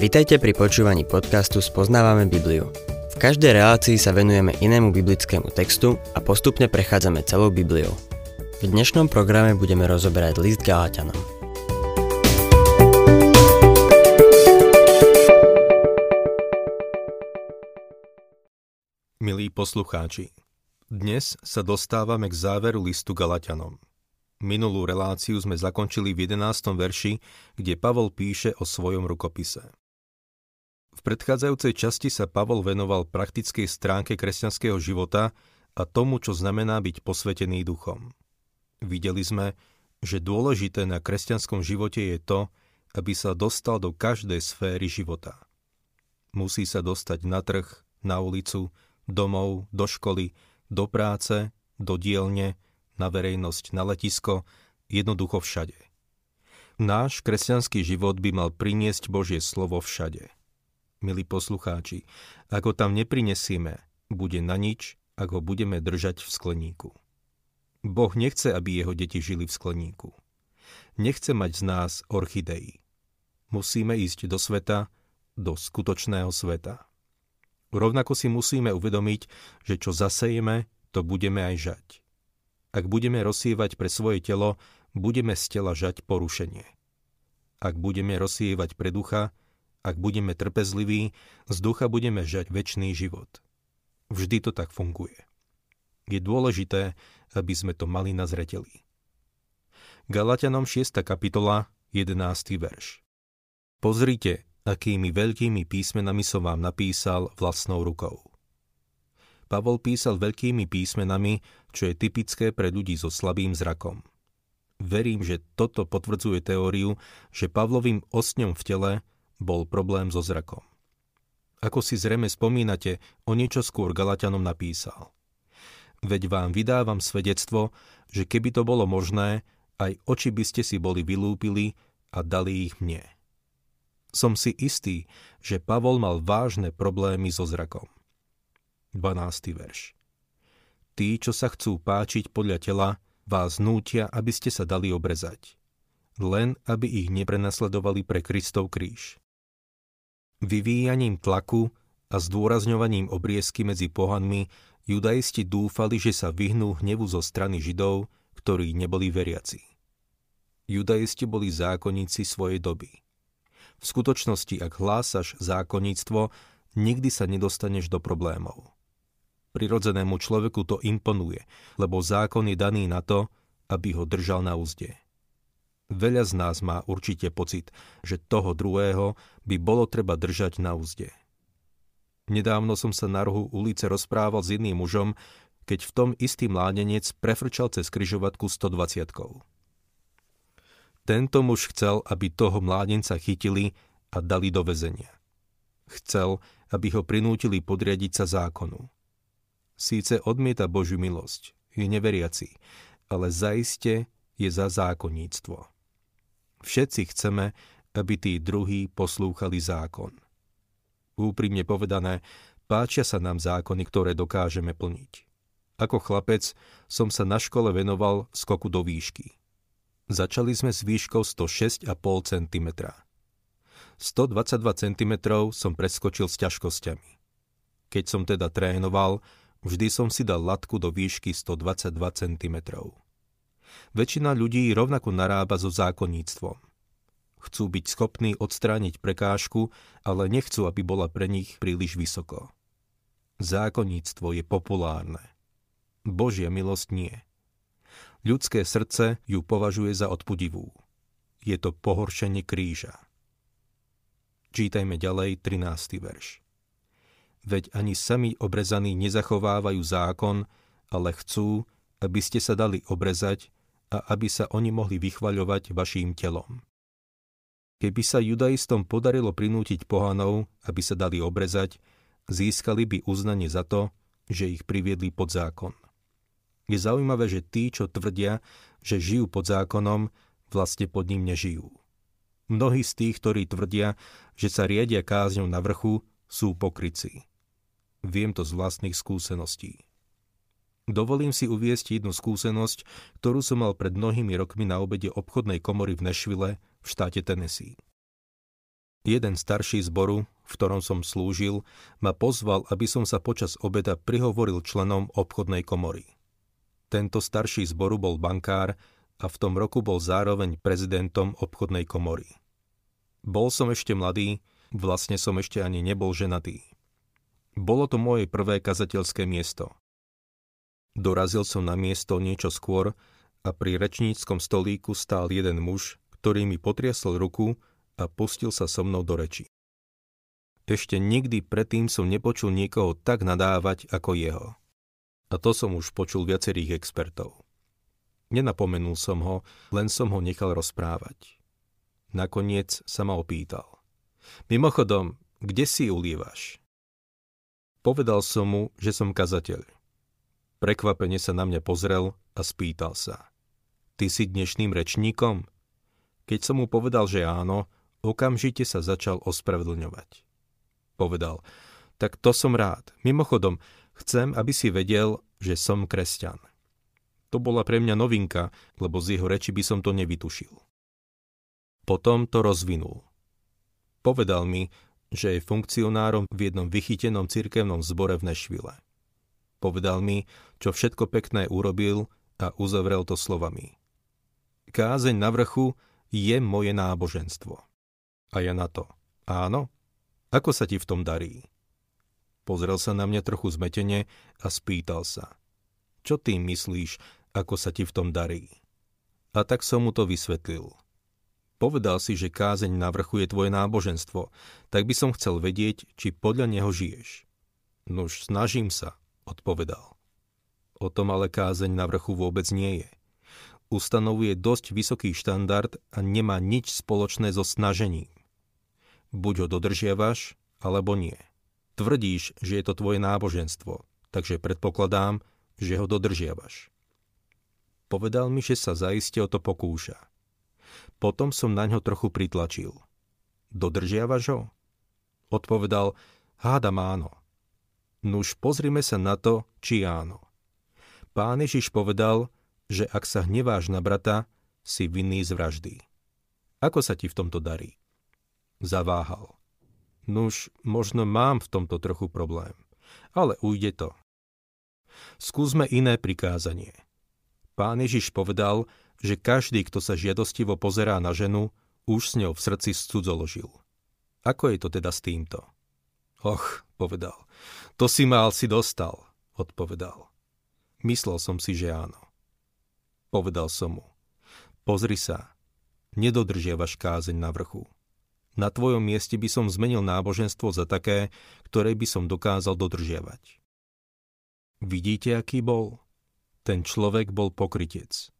Vitajte pri počúvaní podcastu Spoznávame Bibliu. V každej relácii sa venujeme inému biblickému textu a postupne prechádzame celou Bibliou. V dnešnom programe budeme rozoberať list Galatianom. Milí poslucháči, dnes sa dostávame k záveru listu Galatianom. Minulú reláciu sme zakončili v 11. verši, kde Pavol píše o svojom rukopise. V predchádzajúcej časti sa Pavol venoval praktickej stránke kresťanského života a tomu, čo znamená byť posvetený duchom. Videli sme, že dôležité na kresťanskom živote je to, aby sa dostal do každej sféry života. Musí sa dostať na trh, na ulicu, domov, do školy, do práce, do dielne, na verejnosť, na letisko, jednoducho všade. Náš kresťanský život by mal priniesť Božie slovo všade. Milí poslucháči, ako tam neprinesieme, bude na nič, ak ho budeme držať v skleníku. Boh nechce, aby jeho deti žili v skleníku. Nechce mať z nás orchidei. Musíme ísť do sveta, do skutočného sveta. Rovnako si musíme uvedomiť, že čo zasejeme, to budeme aj žať. Ak budeme rozsievať pre svoje telo, budeme z tela žať porušenie. Ak budeme rozsievať pre ducha, ak budeme trpezliví, z ducha budeme žať väčší život. Vždy to tak funguje. Je dôležité, aby sme to mali na zreteli. Galatianom 6. kapitola, 11. verš. Pozrite, akými veľkými písmenami som vám napísal vlastnou rukou. Pavol písal veľkými písmenami, čo je typické pre ľudí so slabým zrakom. Verím, že toto potvrdzuje teóriu, že Pavlovým osňom v tele bol problém so zrakom. Ako si zrejme spomínate, o niečo skôr Galatianom napísal. Veď vám vydávam svedectvo, že keby to bolo možné, aj oči by ste si boli vylúpili a dali ich mne. Som si istý, že Pavol mal vážne problémy so zrakom. 12. verš. Tí, čo sa chcú páčiť podľa tela, vás nútia, aby ste sa dali obrezať. Len, aby ich neprenasledovali pre Kristov kríž. Vyvíjaním tlaku a zdôrazňovaním obriezky medzi pohanmi judaisti dúfali, že sa vyhnú hnevu zo strany Židov, ktorí neboli veriaci. Judaisti boli zákonníci svojej doby. V skutočnosti, ak hlásaš zákonníctvo, nikdy sa nedostaneš do problémov. Prirodzenému človeku to imponuje, lebo zákon je daný na to, aby ho držal na úzde. Veľa z nás má určite pocit, že toho druhého by bolo treba držať na úzde. Nedávno som sa na rohu ulice rozprával s jedným mužom, keď v tom istý mládenec prefrčal cez kryžovatku 120 Tento muž chcel, aby toho mládenca chytili a dali do väzenia. Chcel, aby ho prinútili podriadiť sa zákonu síce odmieta Božiu milosť, je neveriaci, ale zaiste je za zákonníctvo. Všetci chceme, aby tí druhí poslúchali zákon. Úprimne povedané, páčia sa nám zákony, ktoré dokážeme plniť. Ako chlapec som sa na škole venoval skoku do výšky. Začali sme s výškou 106,5 cm. 122 cm som preskočil s ťažkosťami. Keď som teda trénoval, Vždy som si dal latku do výšky 122 cm. Väčšina ľudí rovnako narába so zákonníctvom. Chcú byť schopní odstrániť prekážku, ale nechcú, aby bola pre nich príliš vysoko. Zákonníctvo je populárne. Božia milosť nie. Ľudské srdce ju považuje za odpudivú. Je to pohoršenie kríža. Čítajme ďalej 13. verš veď ani sami obrezaní nezachovávajú zákon, ale chcú, aby ste sa dali obrezať a aby sa oni mohli vychvaľovať vaším telom. Keby sa judaistom podarilo prinútiť pohanov, aby sa dali obrezať, získali by uznanie za to, že ich priviedli pod zákon. Je zaujímavé, že tí, čo tvrdia, že žijú pod zákonom, vlastne pod ním nežijú. Mnohí z tých, ktorí tvrdia, že sa riadia kázňou na vrchu, sú pokrycí. Viem to z vlastných skúseností. Dovolím si uviesť jednu skúsenosť, ktorú som mal pred mnohými rokmi na obede obchodnej komory v Nešvile v štáte Tennessee. Jeden starší zboru, v ktorom som slúžil, ma pozval, aby som sa počas obeda prihovoril členom obchodnej komory. Tento starší zboru bol bankár a v tom roku bol zároveň prezidentom obchodnej komory. Bol som ešte mladý, vlastne som ešte ani nebol ženatý. Bolo to moje prvé kazateľské miesto. Dorazil som na miesto niečo skôr a pri rečníckom stolíku stál jeden muž, ktorý mi potriasol ruku a pustil sa so mnou do reči. Ešte nikdy predtým som nepočul niekoho tak nadávať ako jeho. A to som už počul viacerých expertov. Nenapomenul som ho, len som ho nechal rozprávať. Nakoniec sa ma opýtal. Mimochodom, kde si ulievaš? Povedal som mu, že som kazateľ. Prekvapene sa na mňa pozrel a spýtal sa. Ty si dnešným rečníkom? Keď som mu povedal, že áno, Okamžite sa začal ospravedlňovať. Povedal, tak to som rád. Mimochodom, chcem, aby si vedel, že som kresťan. To bola pre mňa novinka, lebo z jeho reči by som to nevytušil. Potom to rozvinul. Povedal mi, že je funkcionárom v jednom vychytenom cirkevnom zbore v Nešvile. Povedal mi, čo všetko pekné urobil a uzavrel to slovami. Kázeň na vrchu je moje náboženstvo. A ja na to. Áno? Ako sa ti v tom darí? Pozrel sa na mňa trochu zmetene a spýtal sa. Čo ty myslíš, ako sa ti v tom darí? A tak som mu to vysvetlil. Povedal si, že kázeň na vrchu je tvoje náboženstvo, tak by som chcel vedieť, či podľa neho žiješ. Nuž, snažím sa, odpovedal. O tom ale kázeň na vrchu vôbec nie je. Ustanovuje dosť vysoký štandard a nemá nič spoločné so snažením. Buď ho dodržiavaš, alebo nie. Tvrdíš, že je to tvoje náboženstvo, takže predpokladám, že ho dodržiavaš. Povedal mi, že sa zaiste o to pokúša. Potom som na ňo trochu pritlačil. Dodržiavaš ho? Odpovedal, hádam áno. Nuž pozrime sa na to, či áno. Pán Ježiš povedal, že ak sa hneváš na brata, si vinný z vraždy. Ako sa ti v tomto darí? Zaváhal. Nuž, možno mám v tomto trochu problém, ale ujde to. Skúsme iné prikázanie. Pán Ježiš povedal, že každý, kto sa žiadostivo pozerá na ženu, už s ňou v srdci cudzoložil. Ako je to teda s týmto? Och, povedal, to si mal si dostal, odpovedal. Myslel som si, že áno. Povedal som mu, pozri sa, nedodržiavaš kázeň na vrchu. Na tvojom mieste by som zmenil náboženstvo za také, ktoré by som dokázal dodržiavať. Vidíte, aký bol? Ten človek bol pokrytec.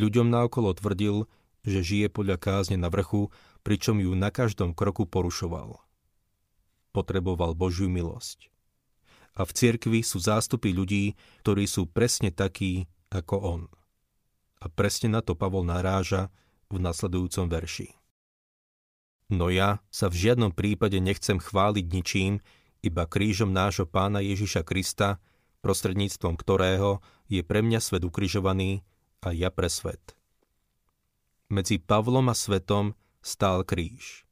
Ľuďom naokolo tvrdil, že žije podľa kázne na vrchu, pričom ju na každom kroku porušoval. Potreboval Božiu milosť. A v cirkvi sú zástupy ľudí, ktorí sú presne takí ako on. A presne na to Pavol naráža v nasledujúcom verši. No ja sa v žiadnom prípade nechcem chváliť ničím, iba krížom nášho pána Ježiša Krista, prostredníctvom ktorého je pre mňa svet ukrižovaný a ja pre svet. Medzi Pavlom a svetom stál kríž.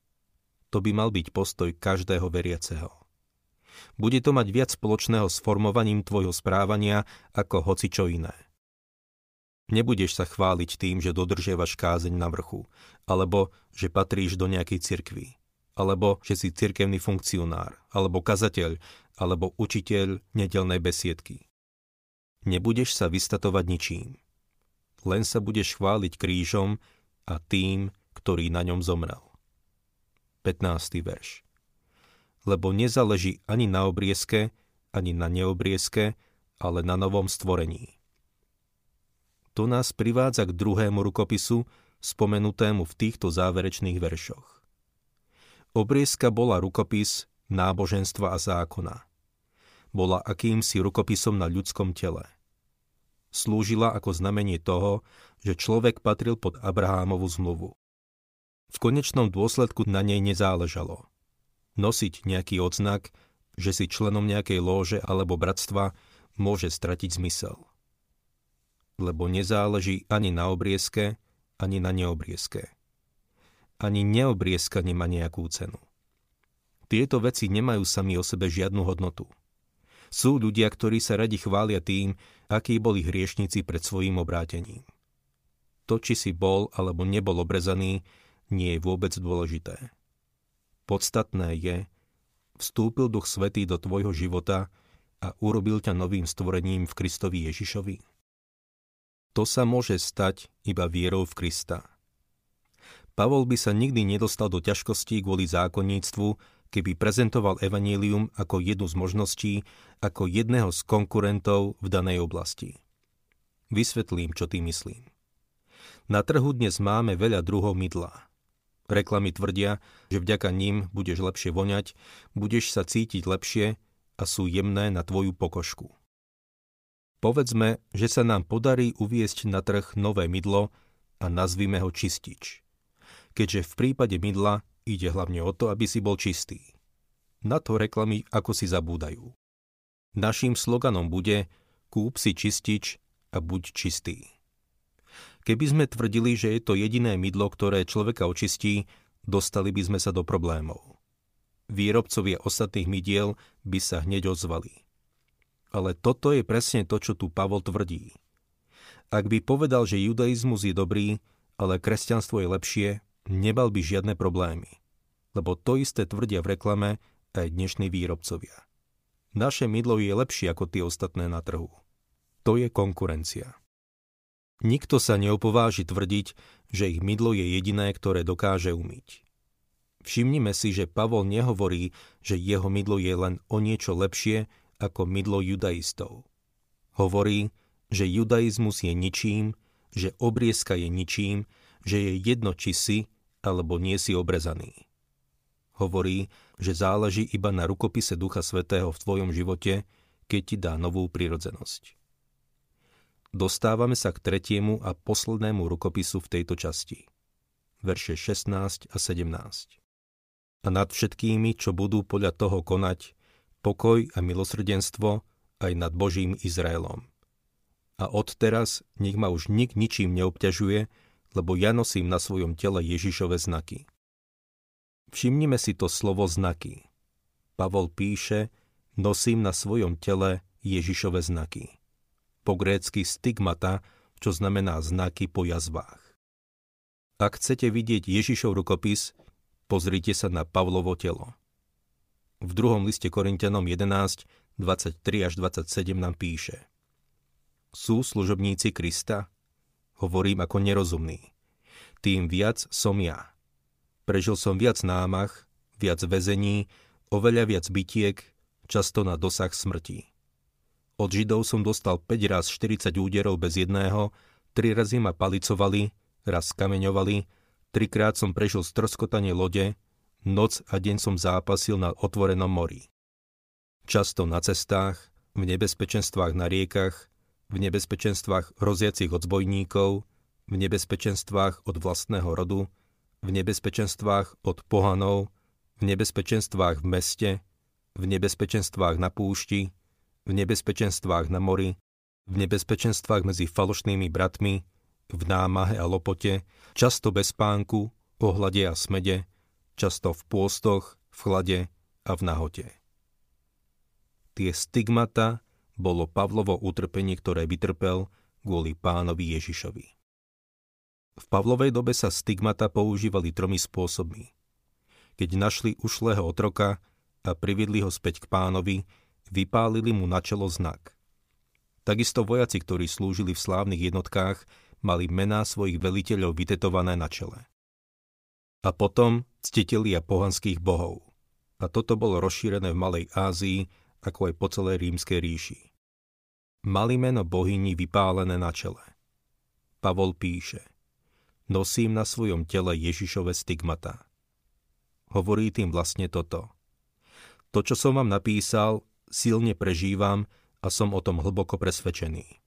To by mal byť postoj každého veriaceho. Bude to mať viac spoločného s formovaním tvojho správania ako hoci čo iné. Nebudeš sa chváliť tým, že dodržiavaš kázeň na vrchu, alebo že patríš do nejakej cirkvi, alebo že si cirkevný funkcionár, alebo kazateľ, alebo učiteľ nedelnej besiedky. Nebudeš sa vystatovať ničím. Len sa budeš chváliť krížom a tým, ktorý na ňom zomrel. 15. verš Lebo nezáleží ani na obriezke, ani na neobriezke, ale na novom stvorení to nás privádza k druhému rukopisu, spomenutému v týchto záverečných veršoch. Obriezka bola rukopis náboženstva a zákona. Bola akýmsi rukopisom na ľudskom tele. Slúžila ako znamenie toho, že človek patril pod Abrahámovu zmluvu. V konečnom dôsledku na nej nezáležalo. Nosiť nejaký odznak, že si členom nejakej lóže alebo bratstva, môže stratiť zmysel lebo nezáleží ani na obriezke, ani na neobriezke. ani neobrieska nemá nejakú cenu. Tieto veci nemajú sami o sebe žiadnu hodnotu. Sú ľudia, ktorí sa radi chvália tým, akí boli hriešnici pred svojím obrátením. To, či si bol alebo nebol obrezaný, nie je vôbec dôležité. Podstatné je, vstúpil Duch Svetý do tvojho života a urobil ťa novým stvorením v Kristovi Ježišovi? To sa môže stať iba vierou v Krista. Pavol by sa nikdy nedostal do ťažkostí kvôli zákonníctvu, keby prezentoval evanílium ako jednu z možností, ako jedného z konkurentov v danej oblasti. Vysvetlím, čo tým myslím. Na trhu dnes máme veľa druhov mydla. Reklamy tvrdia, že vďaka ním budeš lepšie voňať, budeš sa cítiť lepšie a sú jemné na tvoju pokožku. Povedzme, že sa nám podarí uviesť na trh nové mydlo a nazvime ho čistič. Keďže v prípade mydla Ide hlavne o to, aby si bol čistý. Na to reklamy ako si zabúdajú. Naším sloganom bude kúp si čistič a buď čistý. Keby sme tvrdili, že je to jediné mydlo, ktoré človeka očistí, dostali by sme sa do problémov. Výrobcovia ostatných mydiel by sa hneď ozvali. Ale toto je presne to, čo tu Pavol tvrdí. Ak by povedal, že judaizmus je dobrý, ale kresťanstvo je lepšie, nebal by žiadne problémy. Lebo to isté tvrdia v reklame aj dnešní výrobcovia. Naše mydlo je lepšie ako tie ostatné na trhu. To je konkurencia. Nikto sa neopováži tvrdiť, že ich mydlo je jediné, ktoré dokáže umyť. Všimnime si, že Pavol nehovorí, že jeho mydlo je len o niečo lepšie ako mydlo judaistov. Hovorí, že judaizmus je ničím, že obriezka je ničím, že je jedno, či si alebo nie si obrezaný. Hovorí, že záleží iba na rukopise Ducha Svetého v tvojom živote, keď ti dá novú prirodzenosť. Dostávame sa k tretiemu a poslednému rukopisu v tejto časti. Verše 16 a 17. A nad všetkými, čo budú podľa toho konať, pokoj a milosrdenstvo aj nad Božím Izraelom. A odteraz nech ma už nik ničím neobťažuje, lebo ja nosím na svojom tele Ježišove znaky. Všimnime si to slovo znaky. Pavol píše, nosím na svojom tele Ježišove znaky. Po grécky stigmata, čo znamená znaky po jazvách. Ak chcete vidieť Ježišov rukopis, pozrite sa na Pavlovo telo. V druhom liste Korintianom 11, 23 až 27 nám píše Sú služobníci Krista? Hovorím ako nerozumný. Tým viac som ja. Prežil som viac námach, viac väzení, oveľa viac bytiek, často na dosah smrti. Od Židov som dostal 5 raz 40 úderov bez jedného, 3 razy ma palicovali, raz kameňovali, trikrát som prežil stroskotanie lode, noc a deň som zápasil na otvorenom mori. Často na cestách, v nebezpečenstvách na riekach, v nebezpečenstvách hroziacich od zbojníkov, v nebezpečenstvách od vlastného rodu, v nebezpečenstvách od pohanov, v nebezpečenstvách v meste, v nebezpečenstvách na púšti, v nebezpečenstvách na mori, v nebezpečenstvách medzi falošnými bratmi, v námahe a lopote, často bez spánku, ohlade a smede, často v pôstoch, v chlade a v nahote. Tie stigmata, bolo Pavlovo utrpenie, ktoré vytrpel kvôli pánovi Ježišovi. V Pavlovej dobe sa stigmata používali tromi spôsobmi. Keď našli ušlého otroka a priviedli ho späť k pánovi, vypálili mu na čelo znak. Takisto vojaci, ktorí slúžili v slávnych jednotkách, mali mená svojich veliteľov vytetované na čele. A potom ctitelia pohanských bohov. A toto bolo rozšírené v Malej Ázii, ako aj po celej rímskej ríši mali meno bohyni vypálené na čele. Pavol píše, nosím na svojom tele Ježišove stigmata. Hovorí tým vlastne toto. To, čo som vám napísal, silne prežívam a som o tom hlboko presvedčený.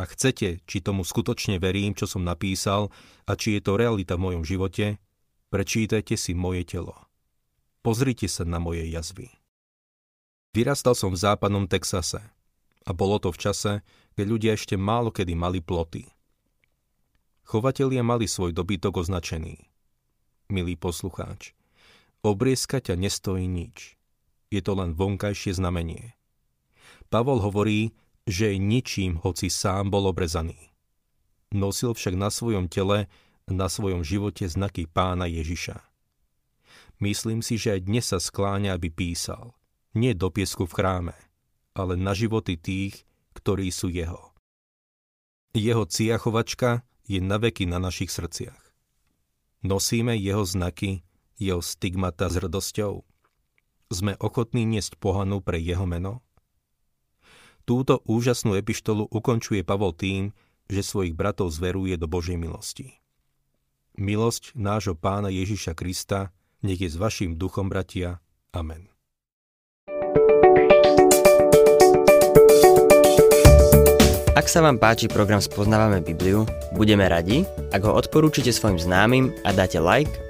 A chcete, či tomu skutočne verím, čo som napísal a či je to realita v mojom živote, prečítajte si moje telo. Pozrite sa na moje jazvy. Vyrastal som v západnom Texase, a bolo to v čase, keď ľudia ešte málo kedy mali ploty. Chovatelia mali svoj dobytok označený. milý poslucháč. Obrieska ťa nestojí nič. Je to len vonkajšie znamenie. Pavol hovorí, že je ničím, hoci sám bol obrezaný. Nosil však na svojom tele, na svojom živote znaky pána Ježiša. Myslím si, že aj dnes sa skláňa, aby písal. Nie do piesku v chráme, ale na životy tých, ktorí sú jeho. Jeho ciachovačka je naveky na našich srdciach. Nosíme jeho znaky, jeho stigmata s hrdosťou. Sme ochotní niesť pohanu pre jeho meno? Túto úžasnú epištolu ukončuje Pavol tým, že svojich bratov zveruje do Božej milosti. Milosť nášho pána Ježiša Krista nech je s vašim duchom, bratia. Amen. Ak sa vám páči program Spoznávame Bibliu, budeme radi, ak ho odporúčite svojim známym a dáte like,